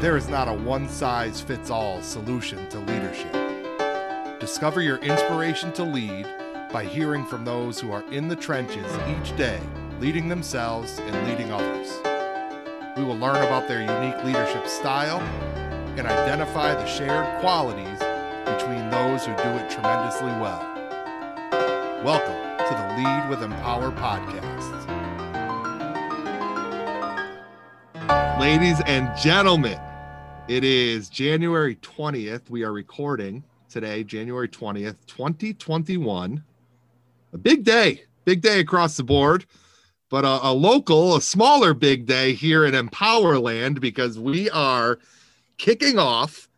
There is not a one size fits all solution to leadership. Discover your inspiration to lead by hearing from those who are in the trenches each day, leading themselves and leading others. We will learn about their unique leadership style and identify the shared qualities between those who do it tremendously well. Welcome to the Lead with Empower podcast. Ladies and gentlemen, it is January 20th. We are recording today, January 20th, 2021. A big day, big day across the board, but a, a local, a smaller big day here in Empowerland because we are kicking off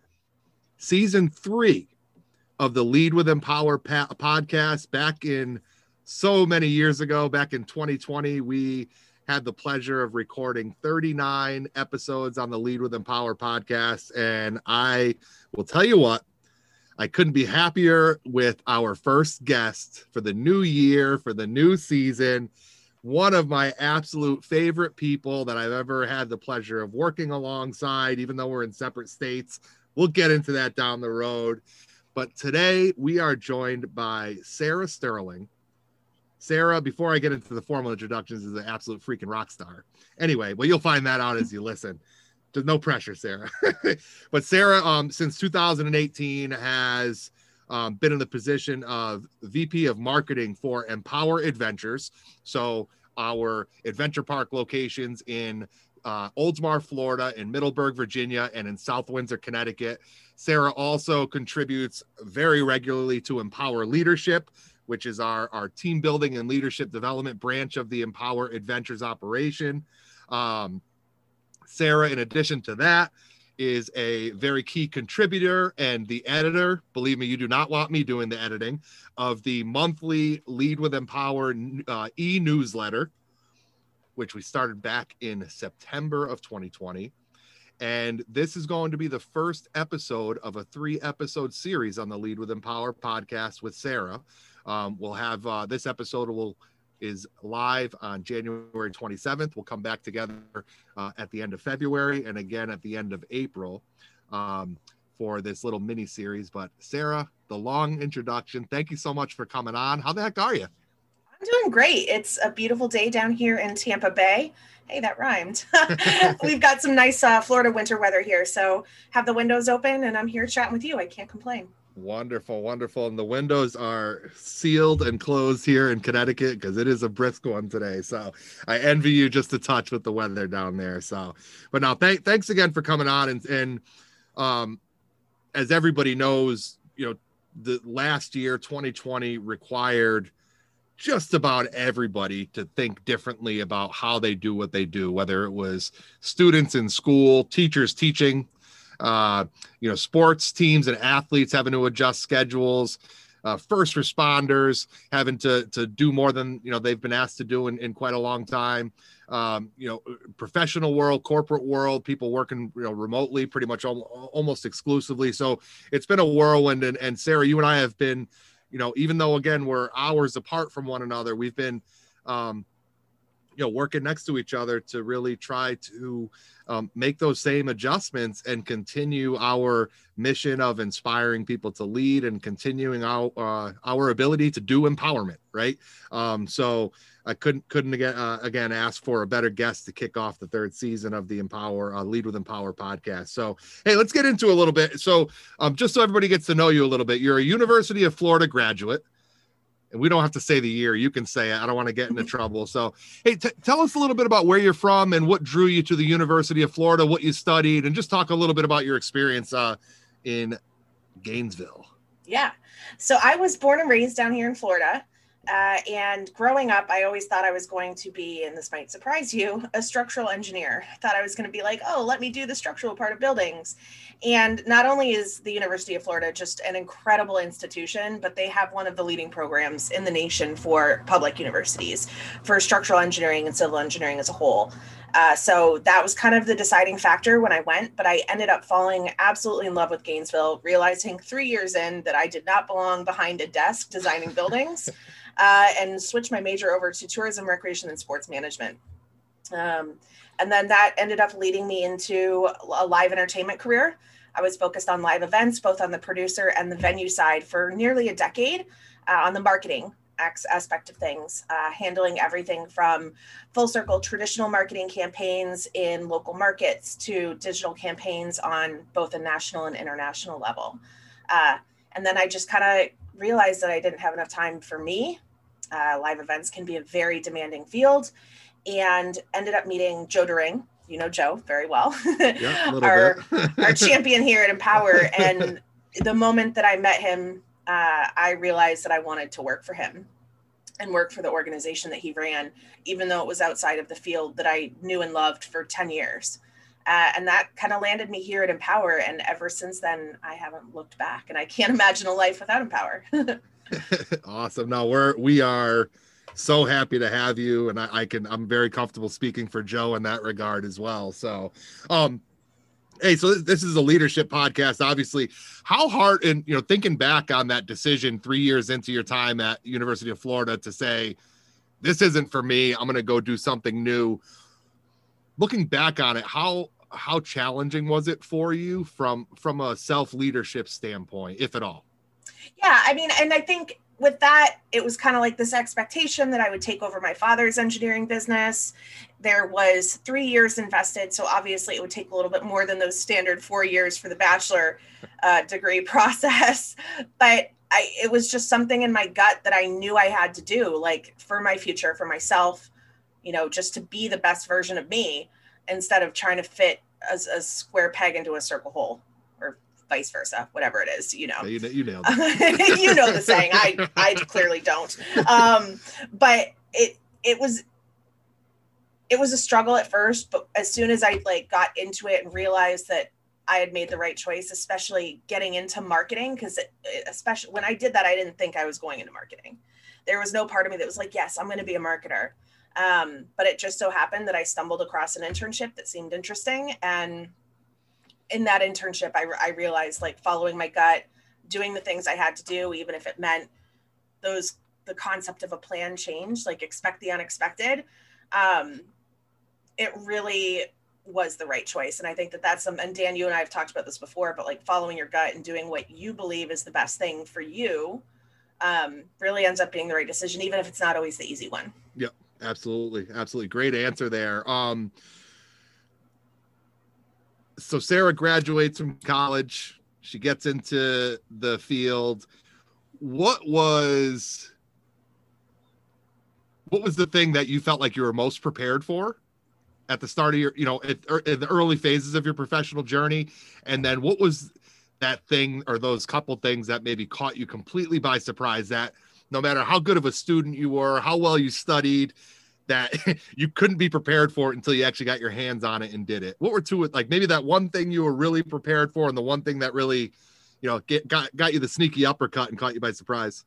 season three of the Lead with Empower pa- podcast back in so many years ago, back in 2020. We had the pleasure of recording 39 episodes on the Lead with Empower podcast. And I will tell you what, I couldn't be happier with our first guest for the new year, for the new season. One of my absolute favorite people that I've ever had the pleasure of working alongside, even though we're in separate states. We'll get into that down the road. But today we are joined by Sarah Sterling. Sarah, before I get into the formal introductions, is an absolute freaking rock star. Anyway, well, you'll find that out as you listen. There's no pressure, Sarah. but Sarah, um, since 2018, has um, been in the position of VP of Marketing for Empower Adventures. So our adventure park locations in uh, Oldsmar, Florida, in Middleburg, Virginia, and in South Windsor, Connecticut. Sarah also contributes very regularly to Empower Leadership, which is our, our team building and leadership development branch of the Empower Adventures operation. Um, Sarah, in addition to that, is a very key contributor and the editor. Believe me, you do not want me doing the editing of the monthly Lead with Empower uh, e newsletter, which we started back in September of 2020. And this is going to be the first episode of a three episode series on the Lead with Empower podcast with Sarah. Um, we'll have uh, this episode will is live on January 27th. We'll come back together uh, at the end of February and again at the end of April um, for this little mini series. But Sarah, the long introduction. Thank you so much for coming on. How the heck are you? I'm doing great. It's a beautiful day down here in Tampa Bay. Hey, that rhymed. We've got some nice uh, Florida winter weather here. So have the windows open and I'm here chatting with you. I can't complain. Wonderful, wonderful. And the windows are sealed and closed here in Connecticut because it is a brisk one today. So I envy you just a touch with the weather down there. So, but now thank, thanks again for coming on. And, and um, as everybody knows, you know, the last year, 2020 required just about everybody to think differently about how they do what they do, whether it was students in school, teachers teaching, uh, you know, sports teams and athletes having to adjust schedules, uh, first responders having to to do more than you know they've been asked to do in, in quite a long time. Um, you know, professional world, corporate world, people working you know remotely, pretty much al- almost exclusively. So it's been a whirlwind. And, and Sarah, you and I have been, you know, even though again we're hours apart from one another, we've been. Um, you know working next to each other to really try to um, make those same adjustments and continue our mission of inspiring people to lead and continuing our uh, our ability to do empowerment right? Um, so i couldn't couldn't again uh, again ask for a better guest to kick off the third season of the empower uh, lead with empower podcast. So hey let's get into a little bit. So um, just so everybody gets to know you a little bit you're a university of florida graduate and we don't have to say the year. You can say it. I don't want to get into trouble. So, hey, t- tell us a little bit about where you're from and what drew you to the University of Florida, what you studied, and just talk a little bit about your experience uh, in Gainesville. Yeah. So, I was born and raised down here in Florida. Uh, and growing up, I always thought I was going to be, and this might surprise you, a structural engineer. I thought I was going to be like, oh, let me do the structural part of buildings. And not only is the University of Florida just an incredible institution, but they have one of the leading programs in the nation for public universities for structural engineering and civil engineering as a whole. Uh, so that was kind of the deciding factor when I went, but I ended up falling absolutely in love with Gainesville, realizing three years in that I did not belong behind a desk designing buildings. uh, and switched my major over to tourism, recreation, and sports management. Um, and then that ended up leading me into a live entertainment career. I was focused on live events, both on the producer and the venue side for nearly a decade uh, on the marketing aspect of things, uh, handling everything from full circle traditional marketing campaigns in local markets to digital campaigns on both a national and international level. Uh, and then I just kind of realized that I didn't have enough time for me. Uh, live events can be a very demanding field and ended up meeting Joe Doering. You know Joe very well, yeah, our, our champion here at Empower. And the moment that I met him, uh, I realized that I wanted to work for him and work for the organization that he ran, even though it was outside of the field that I knew and loved for 10 years. Uh, and that kind of landed me here at Empower. And ever since then, I haven't looked back. And I can't imagine a life without Empower. awesome. Now we're we are so happy to have you, and I, I can I'm very comfortable speaking for Joe in that regard as well. So, um, hey so this is a leadership podcast obviously. How hard and you know thinking back on that decision three years into your time at university of florida to say this isn't for me. I'm going to go do something new. Looking back on it how how challenging was it for you from from a self leadership standpoint if at all? Yeah i mean and i think with that, it was kind of like this expectation that I would take over my father's engineering business. There was three years invested, so obviously it would take a little bit more than those standard four years for the bachelor uh, degree process. But I, it was just something in my gut that I knew I had to do, like for my future, for myself, you know, just to be the best version of me instead of trying to fit a, a square peg into a circle hole vice versa, whatever it is, you know. you, you nailed it. you know the saying. I I clearly don't. Um, but it it was it was a struggle at first, but as soon as I like got into it and realized that I had made the right choice, especially getting into marketing, because especially when I did that, I didn't think I was going into marketing. There was no part of me that was like, yes, I'm going to be a marketer. Um, but it just so happened that I stumbled across an internship that seemed interesting and in that internship, I, I realized like following my gut, doing the things I had to do, even if it meant those the concept of a plan change, like expect the unexpected. Um, it really was the right choice, and I think that that's some. And Dan, you and I have talked about this before, but like following your gut and doing what you believe is the best thing for you, um, really ends up being the right decision, even if it's not always the easy one. Yep, absolutely, absolutely, great answer there. Um, so Sarah graduates from college. She gets into the field. What was what was the thing that you felt like you were most prepared for at the start of your, you know, at, er, in the early phases of your professional journey? And then what was that thing or those couple things that maybe caught you completely by surprise that no matter how good of a student you were, how well you studied, that you couldn't be prepared for it until you actually got your hands on it and did it? What were two like maybe that one thing you were really prepared for and the one thing that really, you know, get, got got you the sneaky uppercut and caught you by surprise?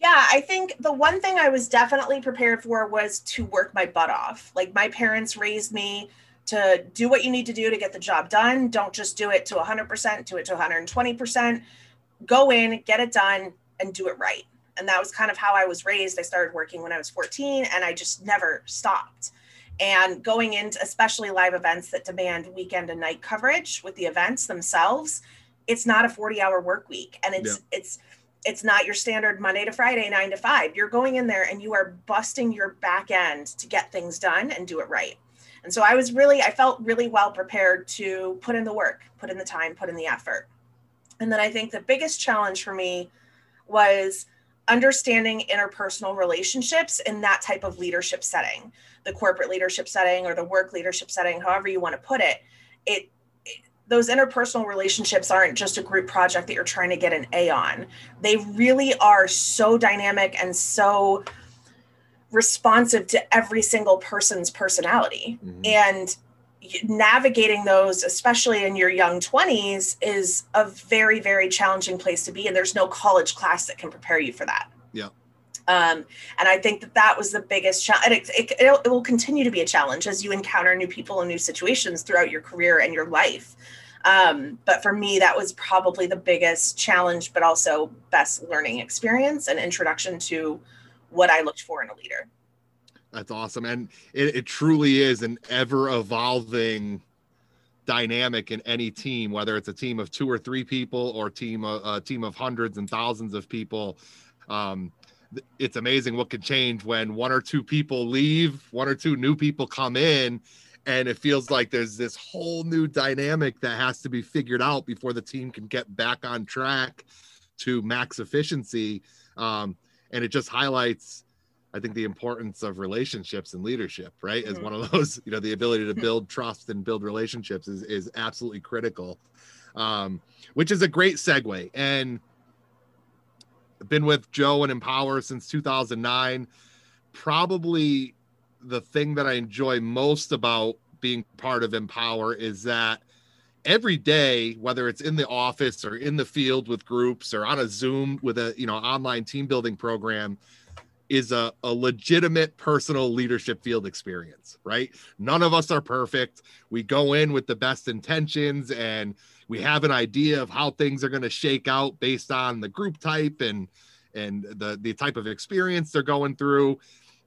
Yeah, I think the one thing I was definitely prepared for was to work my butt off. Like my parents raised me to do what you need to do to get the job done. Don't just do it to 100%, do it to 120%. Go in, get it done, and do it right and that was kind of how I was raised. I started working when I was 14 and I just never stopped. And going into especially live events that demand weekend and night coverage with the events themselves, it's not a 40 hour work week and it's yeah. it's it's not your standard Monday to Friday, nine to five. You're going in there and you are busting your back end to get things done and do it right. And so I was really, I felt really well prepared to put in the work, put in the time, put in the effort. And then I think the biggest challenge for me was understanding interpersonal relationships in that type of leadership setting the corporate leadership setting or the work leadership setting however you want to put it it, it those interpersonal relationships aren't just a group project that you're trying to get an A on. They really are so dynamic and so responsive to every single person's personality. Mm-hmm. And navigating those, especially in your young 20s, is a very, very challenging place to be. And there's no college class that can prepare you for that. Yeah. Um, and I think that that was the biggest challenge. It, it, it, will continue to be a challenge as you encounter new people and new situations throughout your career and your life. Um, but for me, that was probably the biggest challenge, but also best learning experience and introduction to what I looked for in a leader. That's awesome. And it, it truly is an ever evolving dynamic in any team, whether it's a team of two or three people or team a, a team of hundreds and thousands of people. Um, it's amazing what can change when one or two people leave, one or two new people come in, and it feels like there's this whole new dynamic that has to be figured out before the team can get back on track to max efficiency. Um, and it just highlights I think the importance of relationships and leadership, right, mm-hmm. is one of those. You know, the ability to build trust and build relationships is is absolutely critical, um, which is a great segue. And been with Joe and Empower since 2009. Probably the thing that I enjoy most about being part of Empower is that every day whether it's in the office or in the field with groups or on a zoom with a you know online team building program is a, a legitimate personal leadership field experience, right? None of us are perfect. We go in with the best intentions and we have an idea of how things are going to shake out based on the group type and and the the type of experience they're going through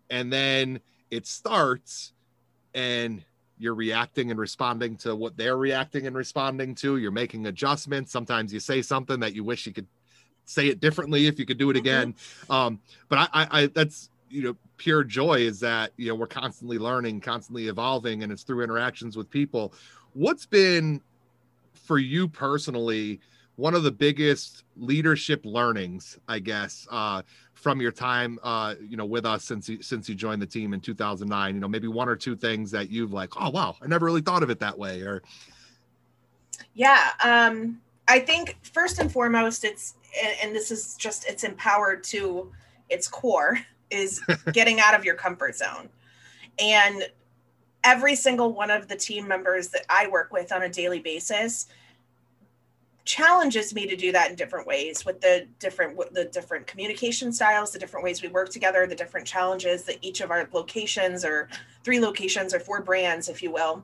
and then it starts and you're reacting and responding to what they're reacting and responding to you're making adjustments sometimes you say something that you wish you could say it differently if you could do it mm-hmm. again. Um, but I, I, I, that's you know pure joy is that you know we're constantly learning, constantly evolving, and it's through interactions with people. What's been for you personally one of the biggest leadership learnings, I guess, uh, from your time, uh, you know, with us since you, since you joined the team in 2009? You know, maybe one or two things that you've like, oh wow, I never really thought of it that way, or yeah. Um, I think first and foremost, it's and, and this is just it's empowered to its core is getting out of your comfort zone. And every single one of the team members that I work with on a daily basis challenges me to do that in different ways with the different the different communication styles the different ways we work together the different challenges that each of our locations or three locations or four brands if you will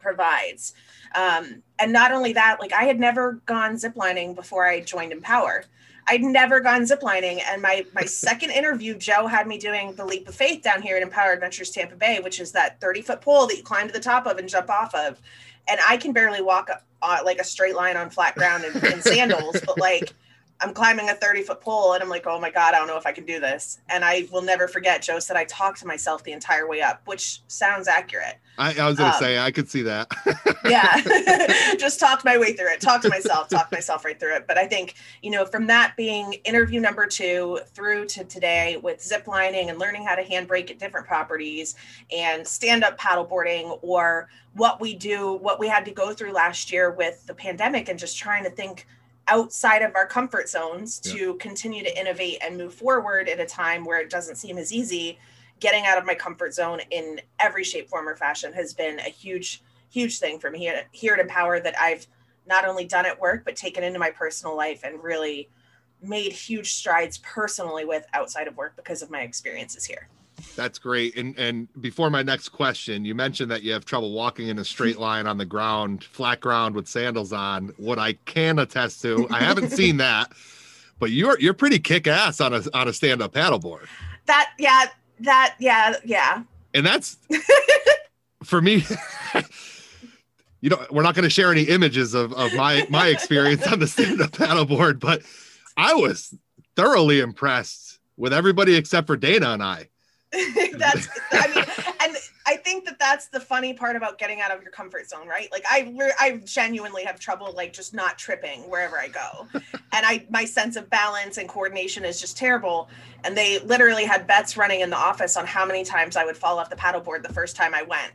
provides um, and not only that, like I had never gone ziplining before I joined Empower. I'd never gone ziplining. And my my second interview, Joe had me doing the leap of faith down here at Empower Adventures Tampa Bay, which is that 30 foot pole that you climb to the top of and jump off of. And I can barely walk uh, like a straight line on flat ground in, in sandals, but like I'm climbing a 30 foot pole and I'm like, oh my God, I don't know if I can do this. And I will never forget, Joe said I talked to myself the entire way up, which sounds accurate. I, I was going to um, say, I could see that. yeah. Just talked my way through it, talked to myself, talked myself right through it. But I think, you know, from that being interview number two through to today with zip lining and learning how to handbrake at different properties and stand up paddleboarding or what we do, what we had to go through last year with the pandemic and just trying to think outside of our comfort zones to yeah. continue to innovate and move forward at a time where it doesn't seem as easy getting out of my comfort zone in every shape form or fashion has been a huge huge thing for me here, here at empower that i've not only done at work but taken into my personal life and really made huge strides personally with outside of work because of my experiences here that's great. And and before my next question, you mentioned that you have trouble walking in a straight line on the ground, flat ground with sandals on. What I can attest to, I haven't seen that, but you're you're pretty kick ass on a on a stand up paddleboard. That yeah, that yeah, yeah. And that's for me. you know, we're not going to share any images of, of my my experience on the stand up paddleboard, but I was thoroughly impressed with everybody except for Dana and I. that's i mean and i think that that's the funny part about getting out of your comfort zone right? Like i i genuinely have trouble like just not tripping wherever i go. And i my sense of balance and coordination is just terrible. And they literally had bets running in the office on how many times i would fall off the paddleboard the first time i went.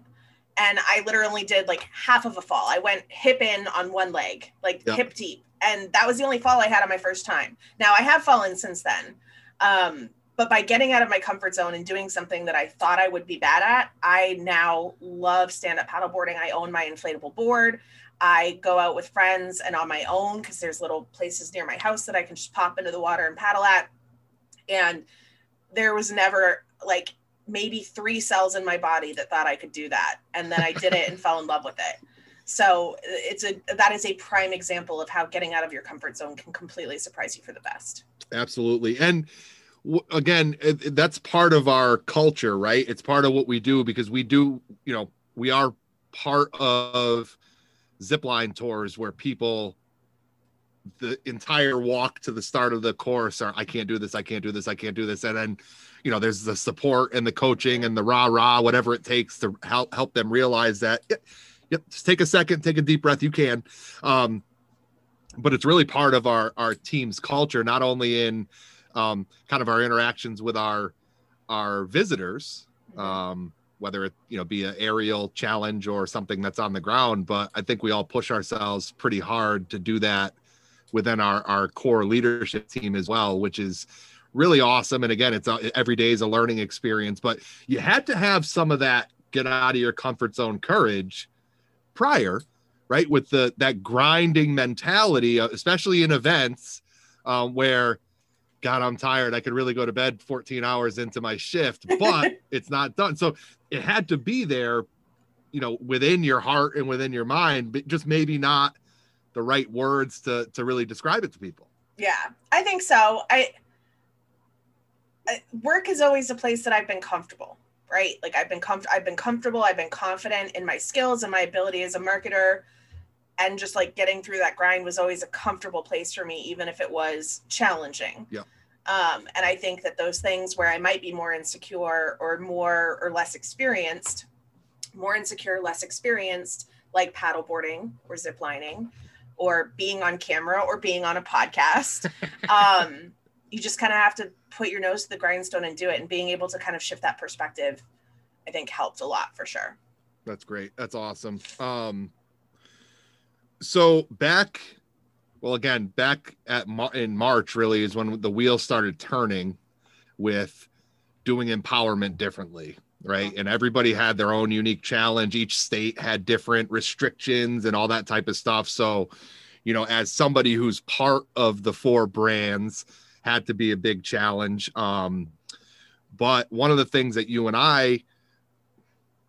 And i literally did like half of a fall. I went hip in on one leg like yep. hip deep. And that was the only fall i had on my first time. Now i have fallen since then. Um but by getting out of my comfort zone and doing something that I thought I would be bad at, I now love stand up paddleboarding. I own my inflatable board. I go out with friends and on my own because there's little places near my house that I can just pop into the water and paddle at. And there was never like maybe three cells in my body that thought I could do that. And then I did it and fell in love with it. So it's a that is a prime example of how getting out of your comfort zone can completely surprise you for the best. Absolutely. And again, that's part of our culture, right? It's part of what we do because we do, you know, we are part of zipline tours where people the entire walk to the start of the course are I can't do this, I can't do this, I can't do this. And then, you know, there's the support and the coaching and the rah rah, whatever it takes to help help them realize that yep, just take a second, take a deep breath, you can. Um, but it's really part of our our team's culture, not only in um, kind of our interactions with our our visitors, mm-hmm. um, whether it you know be an aerial challenge or something that's on the ground. But I think we all push ourselves pretty hard to do that within our our core leadership team as well, which is really awesome. And again, it's a, every day is a learning experience. But you had to have some of that get out of your comfort zone courage prior, right? With the that grinding mentality, uh, especially in events um, where God, I'm tired. I could really go to bed 14 hours into my shift, but it's not done. So it had to be there, you know, within your heart and within your mind, but just maybe not the right words to to really describe it to people. Yeah, I think so. I, I work is always a place that I've been comfortable, right? Like I've been comfortable. I've been comfortable. I've been confident in my skills and my ability as a marketer and just like getting through that grind was always a comfortable place for me even if it was challenging yeah um, and i think that those things where i might be more insecure or more or less experienced more insecure less experienced like paddleboarding or ziplining or being on camera or being on a podcast um, you just kind of have to put your nose to the grindstone and do it. And being able to kind of shift that perspective i think helped a lot for sure. That's great. That's awesome. Um, so back well again back at in march really is when the wheels started turning with doing empowerment differently right? And everybody had their own unique challenge. Each state had different restrictions and all that type of stuff. So you know as somebody who's part of the four brands had to be a big challenge. Um but one of the things that you and i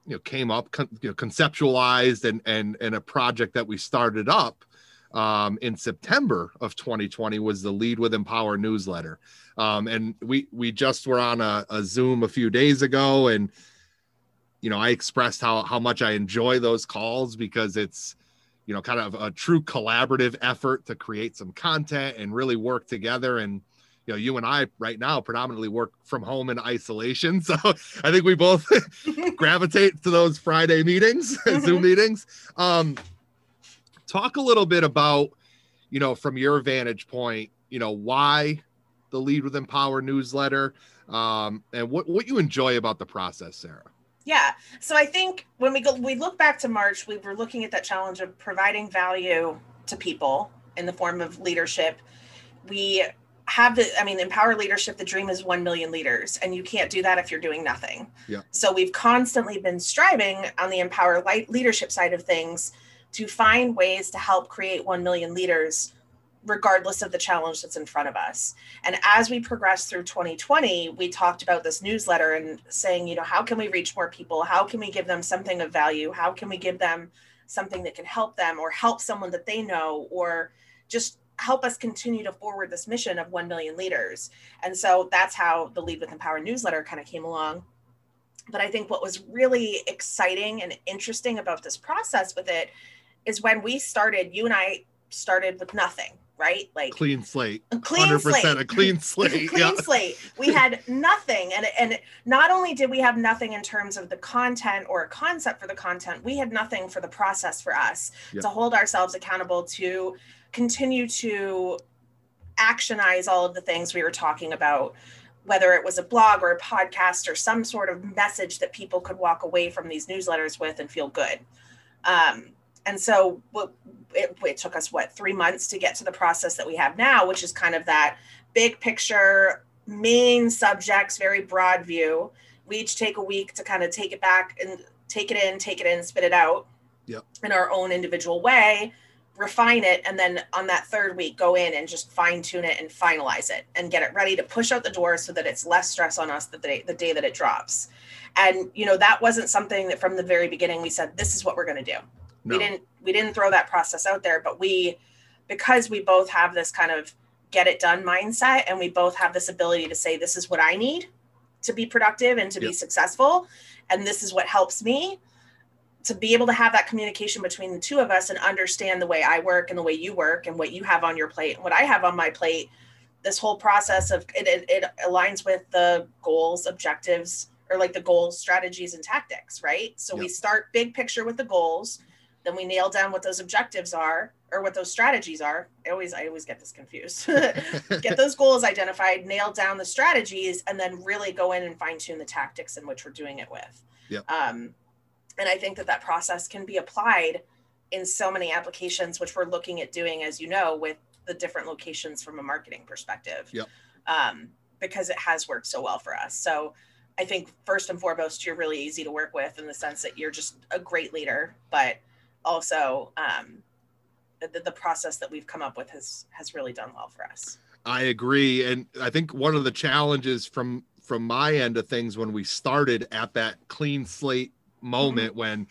you know came up con- you know, conceptualized and and and a project that we started up um, in September of 2020 was the Lead with Empower newsletter. Um, and we we just were on a, a, Zoom a few days ago, and you know I expressed how how much I enjoy those calls because it's you know kind of a true collaborative effort to create some content and really work together and you know, you and I right now predominantly work from home in isolation. So I think we both gravitate to those Friday meetings, Zoom mm-hmm. meetings. Um, talk a little bit about, you know, from your vantage point, you know, why the Lead with Empower newsletter um, and what, what you enjoy about the process, Sarah. Yeah. So I think when we go, we look back to March, we were looking at that challenge of providing value to people in the form of leadership. We have the i mean empower leadership the dream is 1 million leaders and you can't do that if you're doing nothing yeah. so we've constantly been striving on the empower light leadership side of things to find ways to help create 1 million leaders regardless of the challenge that's in front of us and as we progress through 2020 we talked about this newsletter and saying you know how can we reach more people how can we give them something of value how can we give them something that can help them or help someone that they know or just help us continue to forward this mission of 1 million leaders. And so that's how the Lead with Empower newsletter kind of came along. But I think what was really exciting and interesting about this process with it is when we started, you and I started with nothing, right? Like clean slate, a clean 100% slate, a clean slate, clean yeah. slate. We had nothing, and and not only did we have nothing in terms of the content or a concept for the content, we had nothing for the process for us to hold ourselves accountable to continue to actionize all of the things we were talking about whether it was a blog or a podcast or some sort of message that people could walk away from these newsletters with and feel good um, and so it, it took us what three months to get to the process that we have now which is kind of that big picture main subjects very broad view. We each take a week to kind of take it back and take it in take it in spit it out yep. in our own individual way refine it and then on that third week go in and just fine tune it and finalize it and get it ready to push out the door so that it's less stress on us the day the day that it drops. And you know that wasn't something that from the very beginning we said this is what we're going to do no. we didn't we didn't throw that process out there but we because we both have this kind of get it done mindset and we both have this ability to say this is what i need to be productive and to yep. be successful and this is what helps me to be able to have that communication between the two of us and understand the way i work and the way you work and what you have on your plate and what i have on my plate this whole process of it, it, it aligns with the goals objectives or like the goals strategies and tactics right so yep. we start big picture with the goals then we nail down what those objectives are or what those strategies are. I always I always get this confused. get those goals identified, nail down the strategies, and then really go in and fine tune the tactics in which we're doing it with. Yep. Um, and I think that that process can be applied in so many applications, which we're looking at doing, as you know, with the different locations from a marketing perspective. Yep. Um, because it has worked so well for us. So I think first and foremost, you're really easy to work with in the sense that you're just a great leader, but also um, the, the process that we've come up with has has really done well for us. I agree, and I think one of the challenges from from my end of things when we started at that clean slate moment mm-hmm. when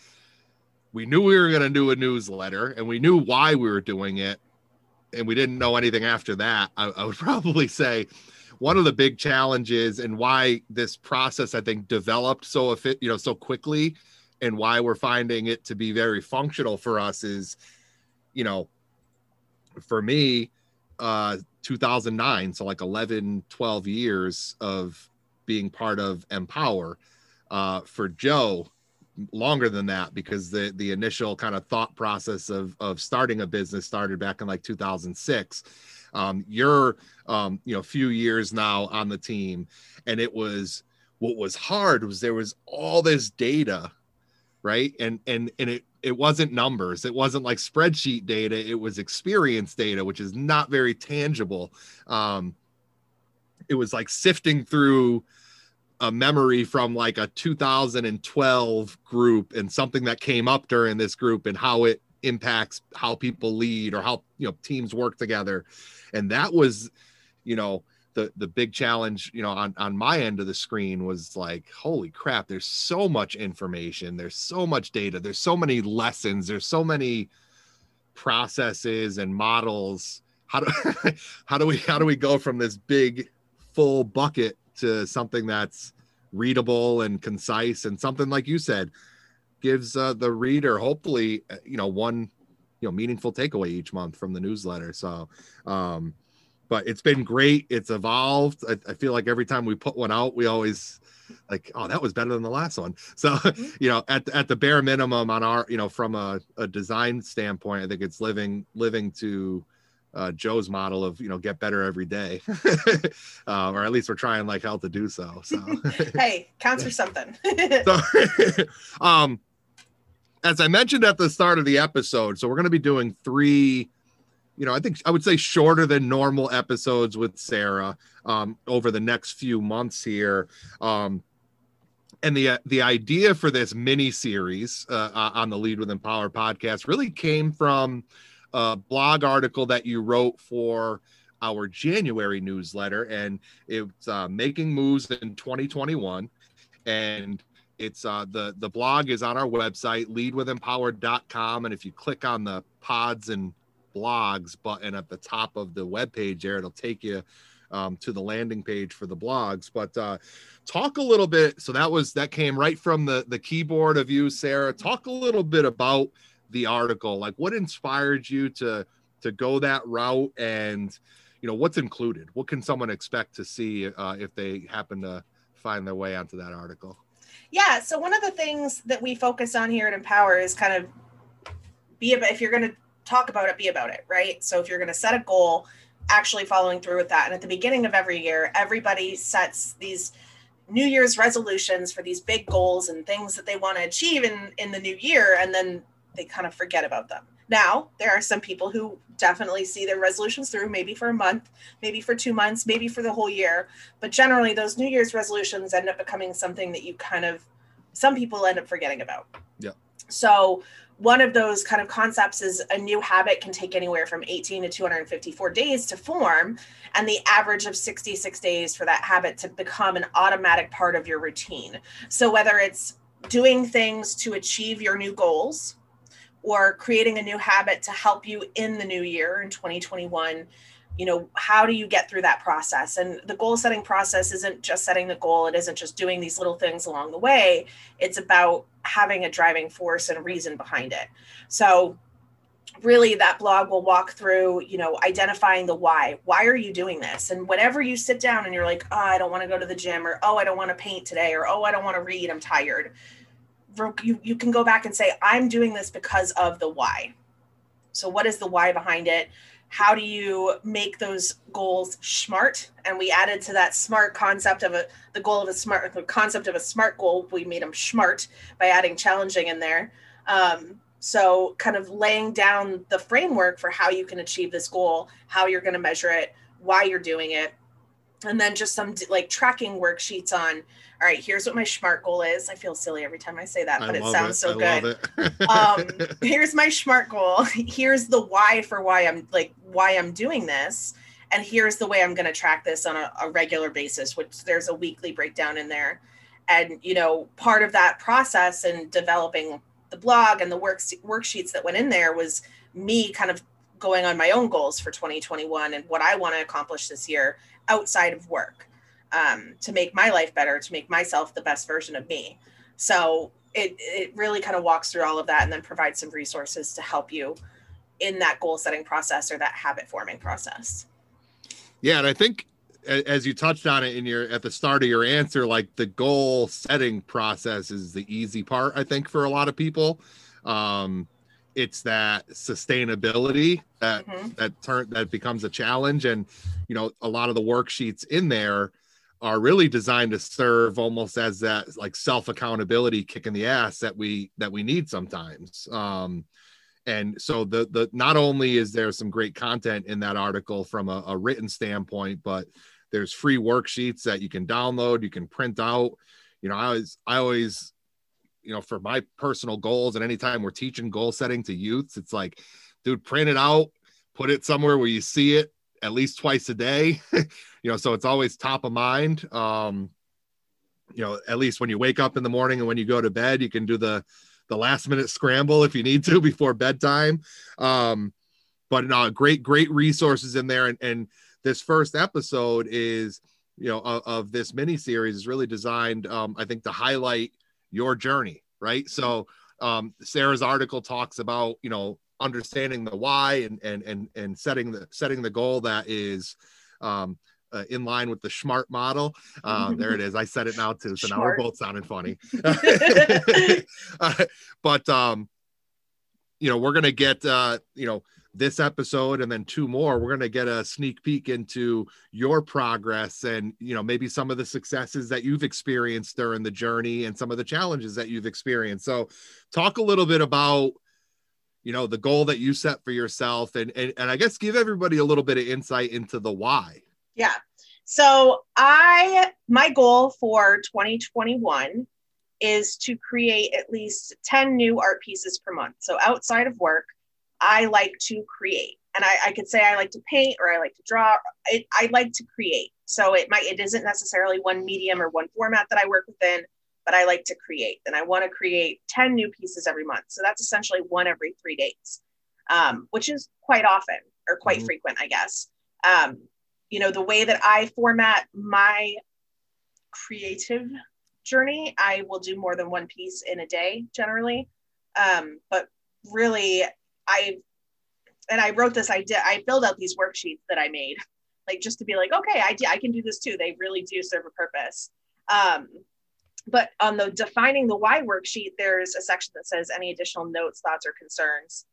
we knew we were going to do a newsletter and we knew why we were doing it and we didn't know anything after that I, I, would probably say one of the big challenges and why this process i think developed so if it you know so quickly and why we're finding it to be very functional for us is you know for me uh 2009 so like 11 12 years of being part of empower uh for joe longer than that because the the initial kind of thought process of of starting a business started back in like 2006 um you're um you know a few years now on the team and it was what was hard was there was all this data right? And and and it it wasn't numbers. It wasn't like spreadsheet data. It was experience data which is not very tangible. Um it was like sifting through a memory from like a 2012 group and something that came up during this group and how it impacts how people lead or how you know teams work together. And that was you know the the big challenge you know on on my end of the screen was like holy crap there's so much information there's so much data there's so many lessons there's so many processes and models. How do how do we how do we go from this big full bucket to something that's readable and concise? And something like you said gives uh, the reader hopefully uh, you know one you know meaningful takeaway each month from the newsletter. So um but it's been great. It's evolved. I, I, feel like every time we put one out, we always like, oh, that was better than the last one. So, mm-hmm. you know, at at the bare minimum on our, you know, from a, a design standpoint, I think it's living living to uh, Joe's model of you know get better every day, uh, or at least we're trying like hell to do so. So hey, counts for something. so, um, as I mentioned at the start of the episode, so we're going to be doing three you know, I think I would say shorter than normal episodes with Sarah um, over the next few months here. Um, and the the idea for this mini series uh, on the Lead with Empower podcast really came from a blog article that you wrote for our January newsletter, and it's uh, making moves in 2021. And it's uh, the the blog is on our website leadwithempower.com, and if you click on the pods and blogs button at the top of the web page there. It'll take you um, to the landing page for the blogs. But uh, talk a little bit. So that was that came right from the the keyboard of you, Sarah. Talk a little bit about the article. Like what inspired you to to go that route, and you know what's included. What can someone expect to see uh, if they happen to find their way onto that article? Yeah. So one of the things that we focus on here at Empower is kind of be about if you're going to talk about it, be about it, right? So if you're going to set a goal, actually following through with that. And at the beginning of every year, everybody sets these New Year's resolutions for these big goals and things that they want to achieve in, in the new year. And then they kind of forget about them. Now, there are some people who definitely see their resolutions through, maybe for a month, maybe for two months, maybe for the whole year. But generally, those New Year's resolutions end up becoming something that you kind of, some people end up forgetting about. Yeah. So, one of those kind of concepts is a new habit can take anywhere from 18 to 254 days to form and the average of 66 days for that habit to become an automatic part of your routine. So whether it's doing things to achieve your new goals or creating a new habit to help you in the new year in 2021 you know how do you get through that process? And the goal setting process isn't just setting the goal. It isn't just doing these little things along the way. It's about having a driving force and reason behind it. So really that blog will walk through you know identifying the why. Why are you doing this? And whenever you sit down and you're like oh i don't want to go to the gym or oh i don't want to paint today or oh i don't want to read i'm tired you, you can go back and say i'm doing this because of the why. So what is the why behind it how do you make those goals smart? And we added to that smart concept of a the goal of a smart the concept of a smart goal we made them smart by adding challenging in there. Um, so kind of laying down the framework for how you can achieve this goal how you're going to measure it why you're doing it and then just some like tracking worksheets on all right here's what my smart goal is. I feel silly every time i say that but it sounds it. so I good. um, here's my smart goal. Here's the why for why i'm like why i'm doing this and here's the way i'm going to track this on a, a regular basis which there's a weekly breakdown in there. And you know part of that process and developing the blog and the works worksheets that went in there was me kind of going on my own goals for 2021 and what I want to accomplish this year outside of work um, to make my life better, to make myself the best version of me. So it, it really kind of walks through all of that and then provides some resources to help you in that goal setting process or that habit forming process. Yeah. And I think as you touched on it in your at the start of your answer, like the goal setting process is the easy part, I think, for a lot of people. Um, it's that sustainability that mm-hmm. that turn that becomes a challenge. And you know a lot of the worksheets in there are really designed to serve almost as that like self accountability kick in the ass that we that we need sometimes. Um and so the the not only is there some great content in that article from a, a written standpoint but there's free worksheets that you can download you can print out. You know i always i always you know, for my personal goals and anytime we're teaching goal setting to youths, it's like, dude, print it out, put it somewhere where you see it at least twice a day, you know, so it's always top of mind. Um, you know, at least when you wake up in the morning and when you go to bed, you can do the the last minute scramble if you need to before bedtime. Um, but no, great, great resources in there. And, and this first episode is, you know, of, of this mini series is really designed, um, I think, to highlight your journey, right? So um, Sarah's article talks about you know understanding the why and and and and setting the setting the goal that is um, uh, in line with the smart model. Uh, there it is. I said it now too. So now we're both sounding funny. uh, but um, you know, we're gonna get uh, you know this episode and then two more we're going to get a sneak peek into your progress and you know maybe some of the successes that you've experienced during the journey and some of the challenges that you've experienced. So talk a little bit about you know the goal that you set for yourself and and, and i guess give everybody a little bit of insight into the why. Yeah. So i my goal for 2021 is to create at least 10 new art pieces per month. So outside of work I like to create. And I, I could say I like to paint or I like to draw. I, I like to create. So it might it isn't necessarily one medium or one format that I work within, but I like to create. And I want to create 10 new pieces every month. So that's essentially one every three days, um, which is quite often or quite mm-hmm. frequent, I guess. Um, you know, the way that I format my creative journey, I will do more than one piece in a day generally. Um, but really, I and I wrote this. I did. I filled out these worksheets that I made, like just to be like, okay, I I can do this too. They really do serve a purpose. Um, but on the defining the why worksheet, there's a section that says any additional notes, thoughts, or concerns.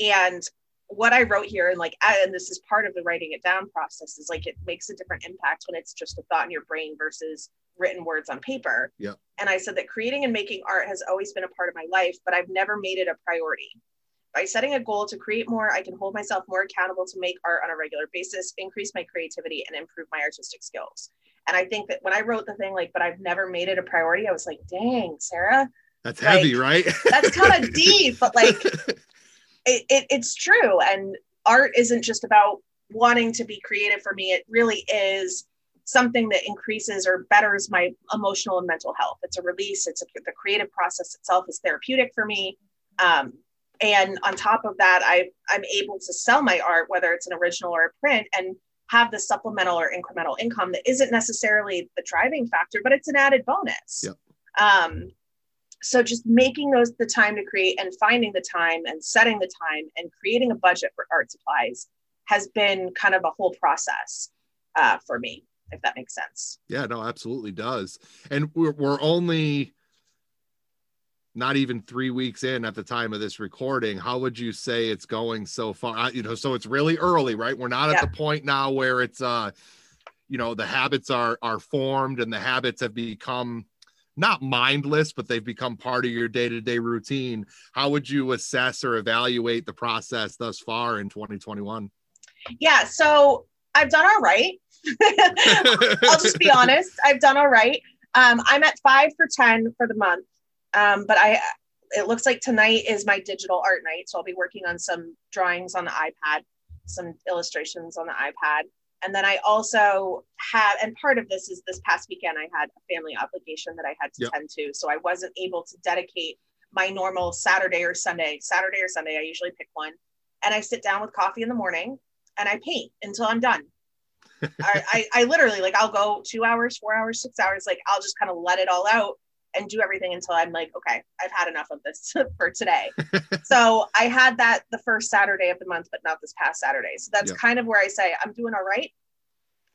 And what I wrote here, and like, and this is part of the writing it down process, is like it makes a different impact when it's just a thought in your brain versus written words on paper. Yeah. And I said that creating and making art has always been a part of my life, but I've never made it a priority. By setting a goal to create more, I can hold myself more accountable to make art on a regular basis, increase my creativity, and improve my artistic skills. And I think that when I wrote the thing, like, but I've never made it a priority, I was like, dang, Sarah. That's like, heavy, right? that's kind of deep, but like, it, it, it's true. And art isn't just about wanting to be creative for me, it really is something that increases or betters my emotional and mental health. It's a release. It's a, the creative process itself is therapeutic for me. Um, and on top of that I, i'm able to sell my art whether it's an original or a print and have the supplemental or incremental income that isn't necessarily the driving factor, but it's an added bonus. Yep. Um, so just making those the time to create and finding the time and setting the time and creating a budget for art supplies has been kind of a whole process uh, for me, if that makes sense. Yeah, no, absolutely does. And we're, we're only not even three weeks in at the time of this recording. How would you say it's going so far? You know, so it's really early, right? We're not at the point now where it's, uh, you know, the habits are are formed and the habits have become not mindless, but they've become part of your day to day routine. How would you assess or evaluate the process thus far in 2021? Yeah, so I've done all right. I'll just be honest. I've done all right. Um, I'm at five for 10 for the month. Um, but I, it looks like tonight is my digital art night. So I'll be working on some drawings on the iPad, some illustrations on the iPad. And then I also have, and part of this is this past weekend, I had a family obligation that I had to Yep. tend to. So I wasn't able to dedicate my normal Saturday or Sunday. Saturday or Sunday, I usually pick one. And I sit down with coffee in the morning and I paint until I'm done. I, I, I literally like I'll go two hours, four hours, six hours. Like I'll just kind of let it all out and do everything until I'm like, okay, I've had enough of this for today. so I had that the first Saturday of the month, but not this past Saturday. So that's Yeah. kind of where I say I'm doing all right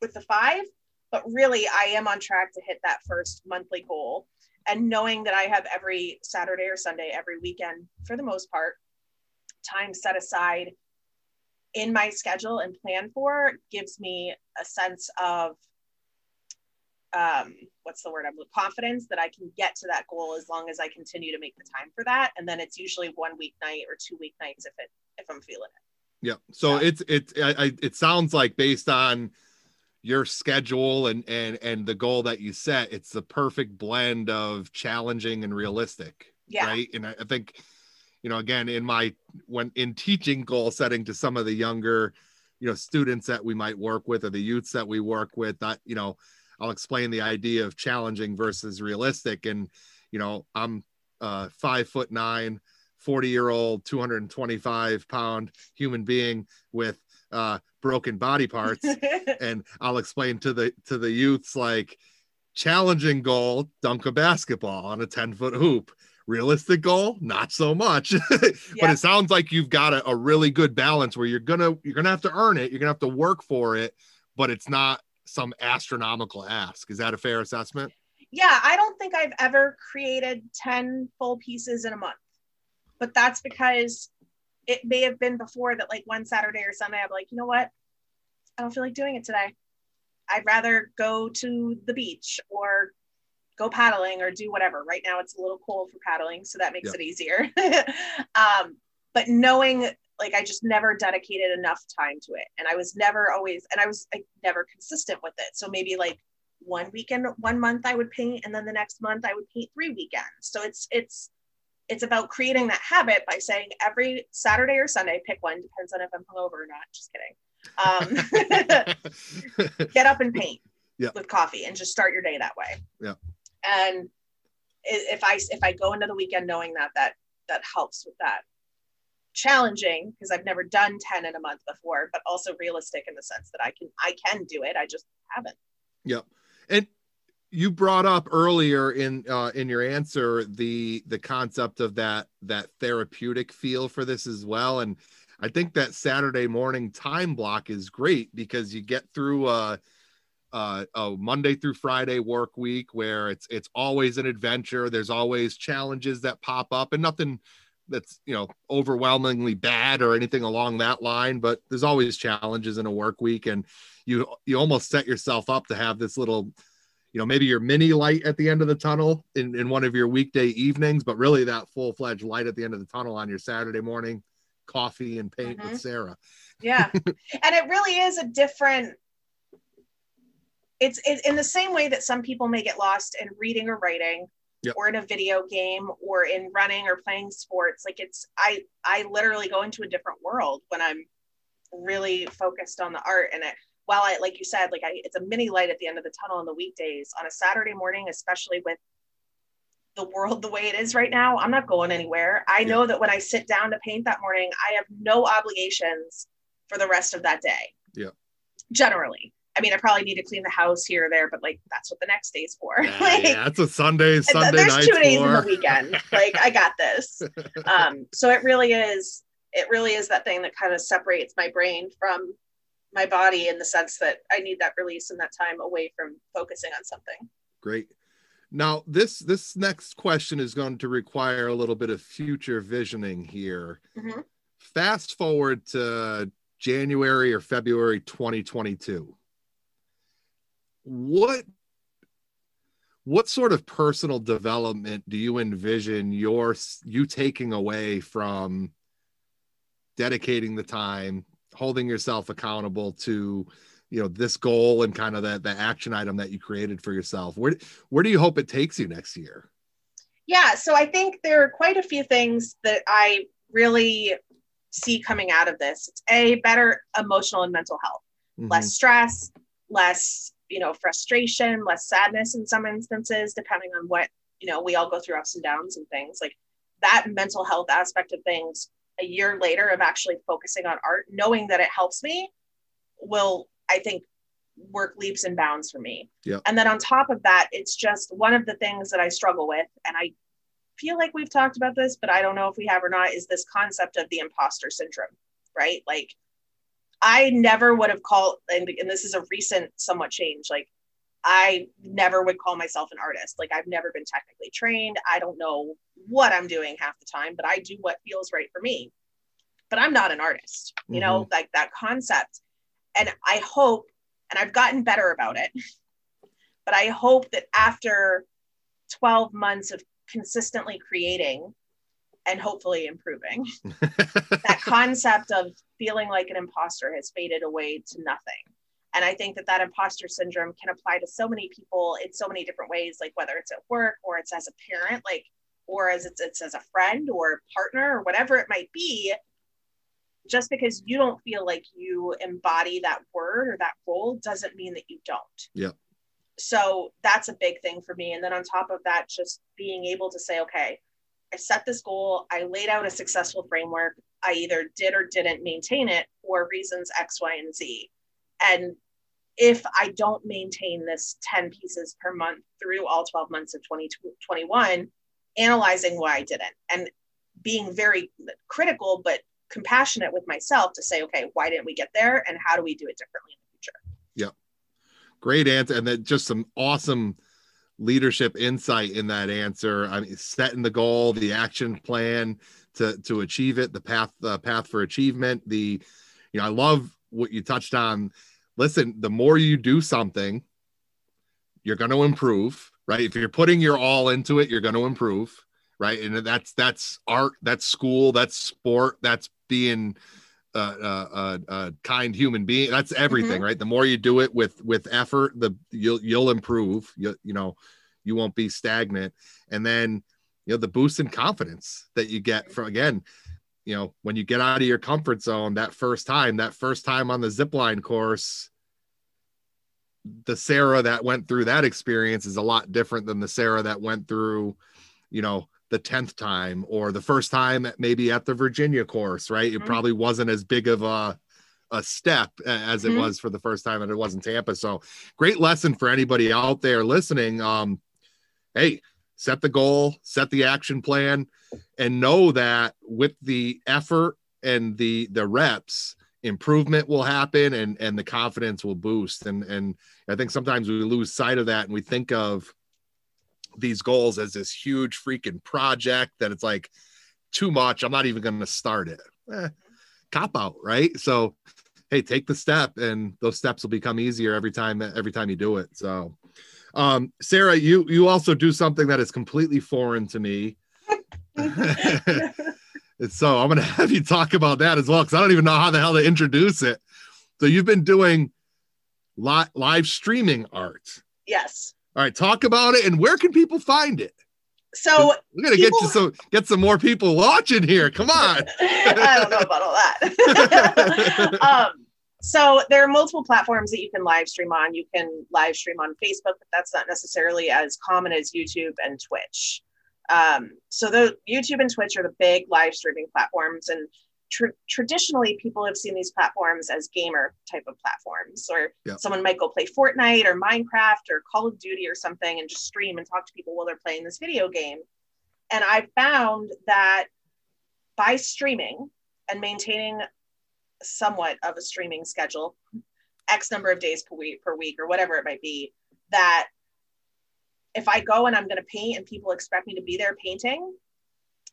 with the five, but really I am on track to hit that first monthly goal. And knowing that I have every Saturday or Sunday, every weekend for the most part, time set aside in my schedule and plan for gives me a sense of um what's the word i'm confidence that i can get to that goal as long as i continue to make the time for that and then it's usually one week night or two week nights if it if i'm feeling it Yeah. So Yeah. it's it's I, I, it sounds like based on your schedule and and and the goal that you set, it's the perfect blend of challenging and realistic. yeah Right. And I, I think, you know, again, in my when in teaching goal setting to some of the younger, you know, students that we might work with or the youths that we work with, that you know, I'll explain the idea of challenging versus realistic. And you know, I'm uh five foot nine, 40 year old 225 pound human being with uh broken body parts and i'll explain to the to the youths like challenging goal dunk a basketball on a 10 foot hoop realistic goal not so much but Yeah. it sounds like you've got a, a really good balance where you're gonna you're gonna have to earn it you're gonna have to work for it but it's not some astronomical ask. Is that a fair assessment? Yeah i don't think i've ever created 10 full pieces in a month. But that's because it may have been before that like one saturday or sunday i'm like you know what? I don't feel like doing it today. I'd rather go to the beach or go paddling or do whatever. Right now it's a little cold for paddling so that makes Yeah. it easier. Um, but knowing like i just never dedicated enough time to it. And i was never always and i was like never consistent with it. So maybe like one weekend one month i would paint and then the next month i would paint three weekends. So it's it's it's about creating that habit by saying every saturday or sunday pick one depends on if i'm hungover or not. Just kidding. Um, get up and paint Yeah. with coffee and just start your day that way. Yeah. and if i if i go into the weekend knowing that that that helps with that challenging because i've never done 10 in a month before but also realistic in the sense that i can i can do it i just haven't Yep. And you brought up earlier in uh, in your answer the the concept of that that therapeutic feel for this as well, and I think that Saturday morning time block is great because you get through a, a, a Monday through Friday work week where it's it's always an adventure. There's always challenges that pop up, and nothing that's you know overwhelmingly bad or anything along that line, but there's always challenges in a work week, and you you almost set yourself up to have this little you know maybe your mini light at the end of the tunnel in, in one of your weekday evenings but really that full-fledged light at the end of the tunnel on your saturday morning coffee and paint Mhm. with sarah yeah and it really is a different it's it, in the same way that some people may get lost in reading or writing Yep. or in a video game or in running or playing sports like it's i i literally go into a different world when i'm really focused on the art and it while i like you said like I, it's a mini light at the end of the tunnel on the weekdays on a saturday morning especially with the world the way it is right now i'm not going anywhere i know that when i sit down to paint that morning i have no obligations for the rest of that day. Yeah. generally. I mean, I probably need to clean the house here or there, but like that's what the next day's for. Yeah, like, yeah, that's what Sunday, Sunday there's nights two days for. in the weekend. Like I got this. Um, so it really is. It really is that thing that kind of separates my brain from my body in the sense that I need that release and that time away from focusing on something. Great. Now this this next question is going to require a little bit of future visioning here. Mhm. Fast forward to January or February 2022. What what sort of personal development do you envision your you taking away from dedicating the time, holding yourself accountable to you know this goal and kind of that the action item that you created for yourself where where do you hope it takes you next year Yeah, so I think there are quite a few things that I really see coming out of this. It's a better emotional and mental health, Mhm. less stress, less, you know, frustration, less sadness in some instances, depending on what, you know, we all go through ups and downs and things. Like that mental health aspect of things a year later of actually focusing on art, knowing that it helps me will, I think, work leaps and bounds for me. Yep. And then on top of that, it's just one of the things that I struggle with. And I feel like we've talked about this, but I don't know if we have or not, is this concept of the imposter syndrome, right? Like, I never would have called, and, and this is a recent somewhat change. Like, I never would call myself an artist. Like, I've never been technically trained. I don't know what I'm doing half the time, but I do what feels right for me. But I'm not an artist, you know, mm-hmm. like that concept. And I hope, and I've gotten better about it, but I hope that after 12 months of consistently creating and hopefully improving, that concept of feeling like an imposter has faded away to nothing. And I think that that imposter syndrome can apply to so many people in so many different ways, like whether it's at work or it's as a parent, like, or as it's, it's as a friend or partner or whatever it might be. Just because you don't feel like you embody that word or that role doesn't mean that you don't. Yeah. So that's a big thing for me. And then on top of that, just being able to say, okay, I set this goal, I laid out a successful framework. I either did or didn't maintain it for reasons X, Y, and Z. And if I don't maintain this 10 pieces per month through all 12 months of 2021, analyzing why I didn't and being very critical, but compassionate with myself to say, okay, why didn't we get there? And how do we do it differently in the future? Yeah. Great answer and then just some awesome leadership insight in that answer. I mean setting the goal the action plan to to achieve it the path the path for achievement the you know i love what you touched on. Listen the more you do something you're going to improve right? If you're putting your all into it you're going to improve right? And that's that's art that's school that's sport that's being uh, uh, uh, uh, kind human being. That's everything, right? The more you do it with with effort, the you'll you'll improve. You you know, you won't be stagnant. And then you know the boost in confidence that you get from again, you know, when you get out of your comfort zone that first time, that first time on the zip line course. The Sarah that went through that experience is a lot different than the Sarah that went through, you know, the 10th time or the first time maybe at the Virginia course, right? It Mhm. probably wasn't as big of a a step as it Mhm. was for the first time and it wasn't Tampa. So great lesson for anybody out there listening. Um, hey, set the goal, set the action plan, and know that with the effort and the the reps, improvement will happen and and the confidence will boost. And and I think sometimes we lose sight of that and we think of these goals as this huge freaking project that it's like too much. I'm not even going to start it. Eh, cop out, right? So, hey, take the step, and those steps will become easier every time. Every time you do it. So, um, Sarah, you you also do something that is completely foreign to me. So I'm going to have you talk about that as well because I don't even know how the hell to introduce it. So you've been doing li- live streaming art. yes. All right, talk about it and where can people find it? So We're gonna get you some get some more people watching here. Come on. I don't know about all that. um, so there are multiple platforms that you can live stream on. You can live stream on Facebook, but that's not necessarily as common as YouTube and Twitch. Um, so the YouTube and Twitch are the big live streaming platforms, and tr- traditionally people have seen these platforms as gamer type of platforms or Yeah. someone might go play fortnite or minecraft or call of duty or something and just stream and talk to people while they're playing this video game and i found that by streaming and maintaining somewhat of a streaming schedule x number of days per week per week or whatever it might be that if i go and i'm going to paint and people expect me to be there painting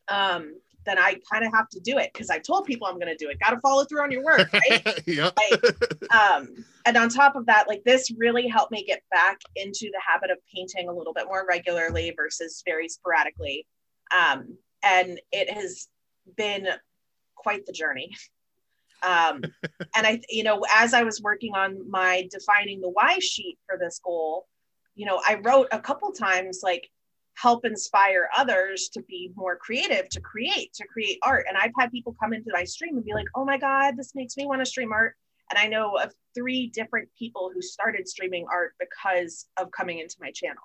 um, then I kind of have to do it because I told people I'm going to do it. Got to follow through on your word, right? yeah. um, and on top of that, like this really helped me get back into the habit of painting a little bit more regularly versus very sporadically. Um, and it has been quite the journey. Um, and I, you know, as I was working on my defining the why sheet for this goal, you know, I wrote a couple times like, help inspire others to be more creative to create to create art. And i've had people come into my stream and be like oh my god this makes me want to stream art. And i know of three different people who started streaming art because of coming into my channel.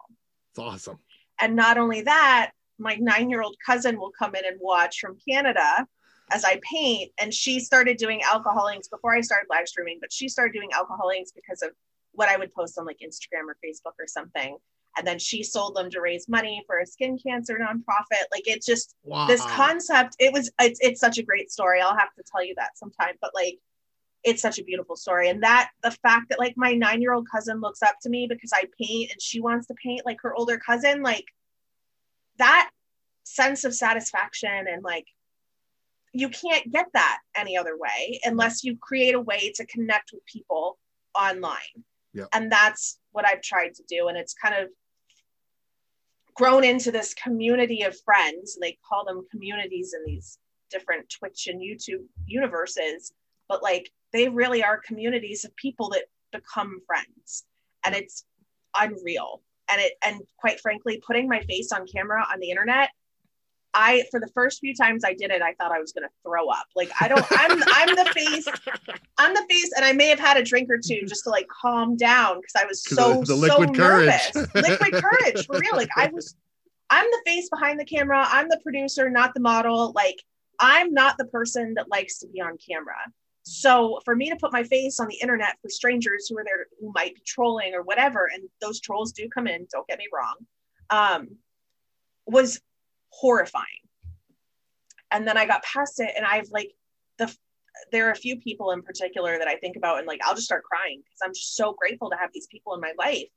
It's awesome. and not only that my nine year old cousin will come in and watch from canada as i paint. And she started doing alcohol inks before i started live streaming but she started doing alcohol inks because of what i would post on like instagram or facebook or something and then she sold them to raise money for a skin cancer nonprofit. Like it just Wow. this concept it was it's, it's such a great story. I'll have to tell you that sometime but like it's such a beautiful story. And that the fact that like my nine year old cousin looks up to me because i paint and she wants to paint like her older cousin like that sense of satisfaction and like you can't get that any other way unless you create a way to connect with people online. Yep. and that's what i've tried to do. And it's kind of grown into this community of friends. They call them communities in these different Twitch and YouTube universes, but like they really are communities of people that become friends. And it's unreal. And it and quite frankly, putting my face on camera on the internet, I for the first few times I did it, I thought I was gonna throw up. Like I don't I'm I'm the face, I'm the face, and I may have had a drink or two just to like calm down because I was so the- the liquid so courage. nervous. liquid courage for real. Like I was I'm the face behind the camera. I'm the producer, not the model. Like I'm not the person that likes to be on camera. So for me to put my face on the internet for strangers who are there who might be trolling or whatever, and those trolls do come in, don't get me wrong, um, was horrifying. And then I got past it, and I've like the there are a few people in particular that I think about, and like I'll just start crying because I'm just so grateful to have these people in my life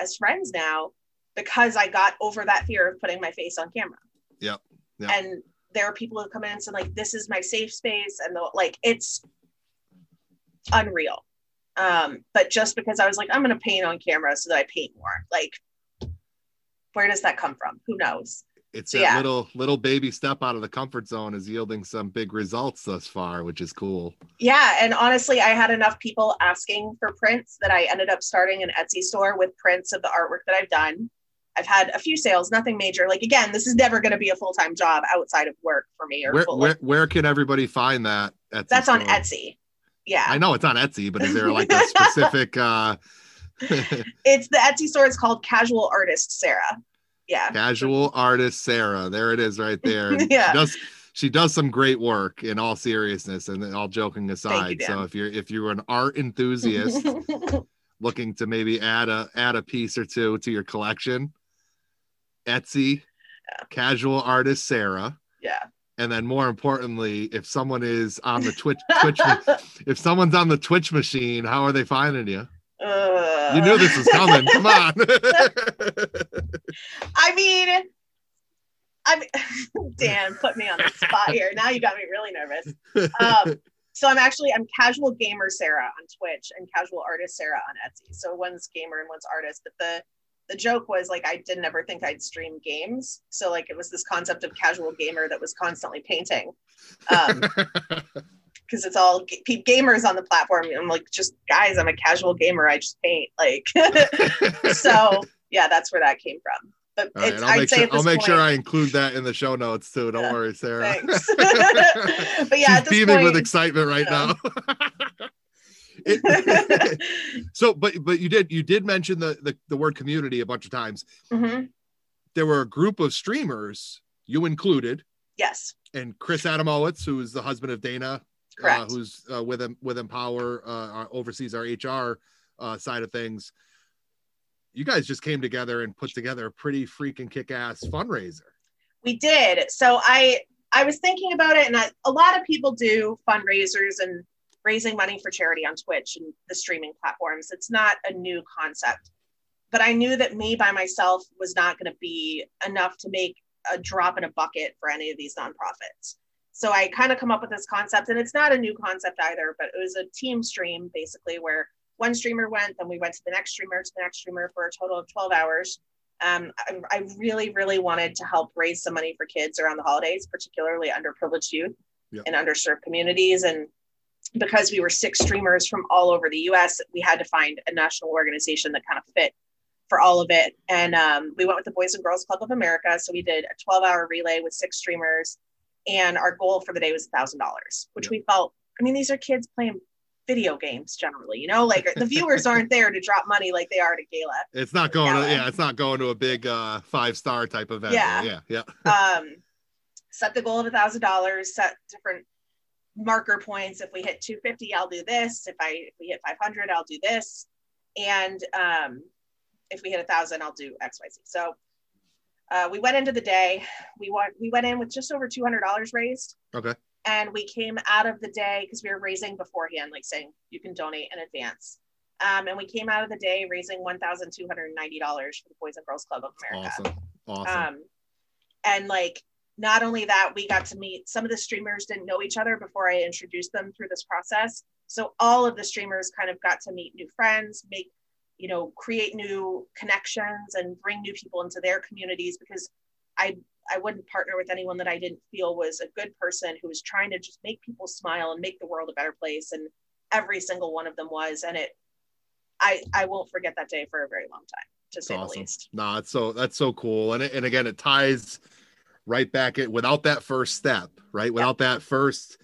as friends now because I got over that fear of putting my face on camera. Yep. Yep. And there are people who come in and say like, "This is my safe space," and the, like it's unreal. Um, but just because I was like, I'm gonna paint on camera so that I paint more, like, where does that come from? Who knows? It's So, that yeah. little little baby step out of the comfort zone is yielding some big results thus far, which is cool. Yeah, and honestly, I had enough people asking for prints that I ended up starting an Etsy store with prints of the artwork that I've done. I've had a few sales, nothing major. Like again, this is never going to be a full time job outside of work for me. Or Where, full, where where can everybody find that? Etsy that's on? Etsy. Yeah, I know it's on Etsy, but is there like a specific uh it's the Etsy store. It's called Casual Artist Sarah. Yeah, casual artist Sarah? There it is right there. Yeah. She does she does some great work in all seriousness and all joking aside. Dan. so if you're if you're an art enthusiast looking to maybe add a add a piece or two to your collection, Etsy, yeah. casual artist Sarah. yeah. And then more importantly, if someone is on the Twitch Twitch if someone's on the Twitch machine, how are they finding you? Uh, You knew this was coming. Come on. I mean, I mean, Dan put me on the spot here. Now you got me really nervous. Um, so I'm actually I'm casual gamer Sarah on Twitch and casual artist Sarah on Etsy. So one's gamer and one's artist. But the the joke was like I didn't ever think I'd stream games. So like it was this concept of casual gamer that was constantly painting. Um, because it's all pe- gamers on the platform. I'm like, just guys, I'm a casual gamer. I just paint. Like, so yeah, that's where that came from. But right, I'll I'd make say sure I'll make point, sure I include that in the show notes too. Don't Yeah, worry, Sarah. thanks. but yeah, She's beaming point, with excitement right Yeah. now. It- so, but but you did you did mention the, the the word community a bunch of times. Mhm. There were a group of streamers, you included, Yes. And Chris Adamowitz, who is the husband of Dana, Correct. uh, who's uh, with with Empower, uh, oversees our HR uh, side of things. You guys just came together and put together a pretty freaking kick-ass fundraiser. We did. So I I was thinking about it, and I, a lot of people do fundraisers and raising money for charity on Twitch and the streaming platforms. It's not a new concept, but I knew that me by myself was not going to be enough to make a drop in a bucket for any of these nonprofits. So I kind of come up with this concept, and it's not a new concept either, but it was a team stream basically where one streamer went, then we went to the next streamer, to the next streamer for a total of 12 hours. Um, I, I, really, really wanted to help raise some money for kids around the holidays, particularly underprivileged youth yep. and underserved communities. And because we were six streamers from all over the US, we had to find a national organization that kind of fit for all of it. And um, we went with the Boys and Girls Club of America. So we did a 12 hour relay with six streamers. And our goal for the day was $1,000, which yep. we felt, I mean, these are kids playing video games generally you know like the viewers aren't there to drop money like they are to gala. It's not going gala. to yeah. it's not going to a big uh five star type event. Yeah. Yeah yeah. Um set the goal of a thousand dollars set different marker points. If we hit 250 i'll do this. If i if we hit 500 i'll do this. And um if we hit a thousand i'll do xyz so uh, we went into the day we went we went in with just over $200 raised okay and we came out of the day because we were raising beforehand, like saying you can donate in advance. Um, and we came out of the day raising one thousand two hundred ninety dollars for the Boys and Girls Club of America. Awesome, awesome. Um, and like not only that, we got to meet some of the streamers didn't know each other before I introduced them through this process. So all of the streamers kind of got to meet new friends, make you know, create new connections, and bring new people into their communities because I I wouldn't partner with anyone that I didn't feel was a good person who was trying to just make people smile and make the world a better place. And every single one of them was. And it, I, I won't forget that day for a very long time, to that's say awesome. the least. No, it's so that's so cool. And and again, it ties right back at without that first step, right? Without yep. that first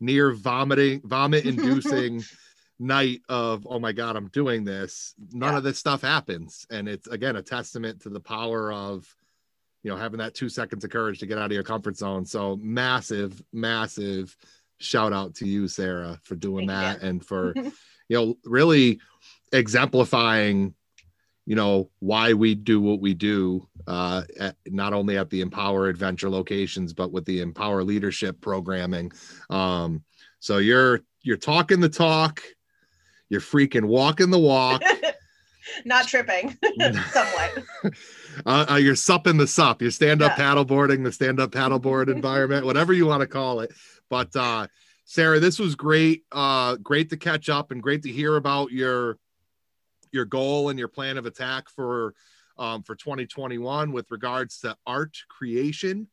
near vomiting, vomit inducing night of oh my god, I'm doing this. None of this stuff happens. And it's again a testament to the power of you know having that two seconds of courage to get out of your comfort zone so massive massive shout out to you sarah for doing Thank that you. and for you know really exemplifying you know why we do what we do uh at, not only at the empower adventure locations but with the empower leadership programming um so you're you're talking the talk you're freaking walking the walk. Not tripping. Somewhat. Uh, uh, you're supping the sup. You're stand up yeah. paddleboarding the stand up paddleboard environment whatever you want to call it. But uh sarah this was great uh great to catch up and great to hear about your your goal and your plan of attack for um for 2021 with regards to art creation.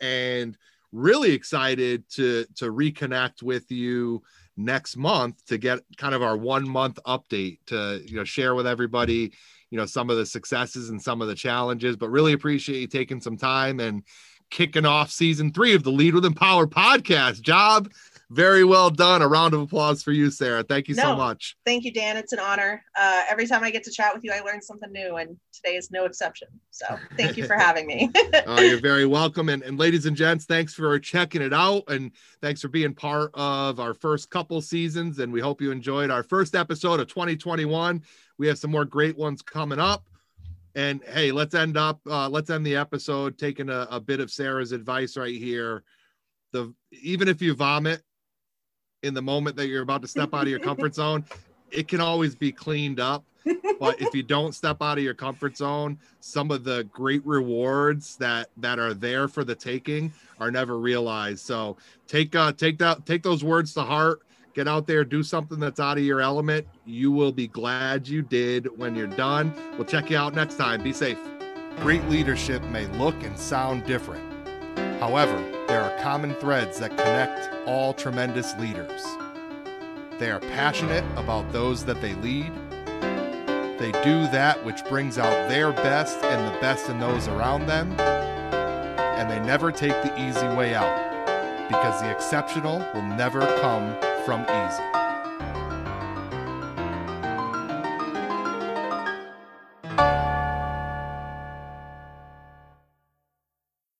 And really excited to to reconnect with you next month to get kind of our one month update to you know share with everybody you know some of the successes and some of the challenges. But really appreciate you taking some time and kicking off season three of the lead with empower podcast job very well done. A round of applause for you, Sarah. Thank you no, so much. Thank you, Dan. It's an honor. Uh, every time I get to chat with you, I learn something new, and today is no exception. So thank you for having me. oh, you're very welcome. And, and ladies and gents, thanks for checking it out. And thanks for being part of our first couple seasons. And we hope you enjoyed our first episode of 2021. We have some more great ones coming up. And hey, let's end up, uh, let's end the episode taking a, a bit of Sarah's advice right here. The even if you vomit, in the moment that you're about to step out of your comfort zone, it can always be cleaned up. But if you don't step out of your comfort zone, some of the great rewards that that are there for the taking are never realized. So take uh take that take those words to heart. Get out there, do something that's out of your element. You will be glad you did when you're done. We'll check you out next time. Be safe. Great leadership may look and sound different. However, there are common threads that connect all tremendous leaders. They are passionate about those that they lead. They do that which brings out their best and the best in those around them. And they never take the easy way out because the exceptional will never come from easy.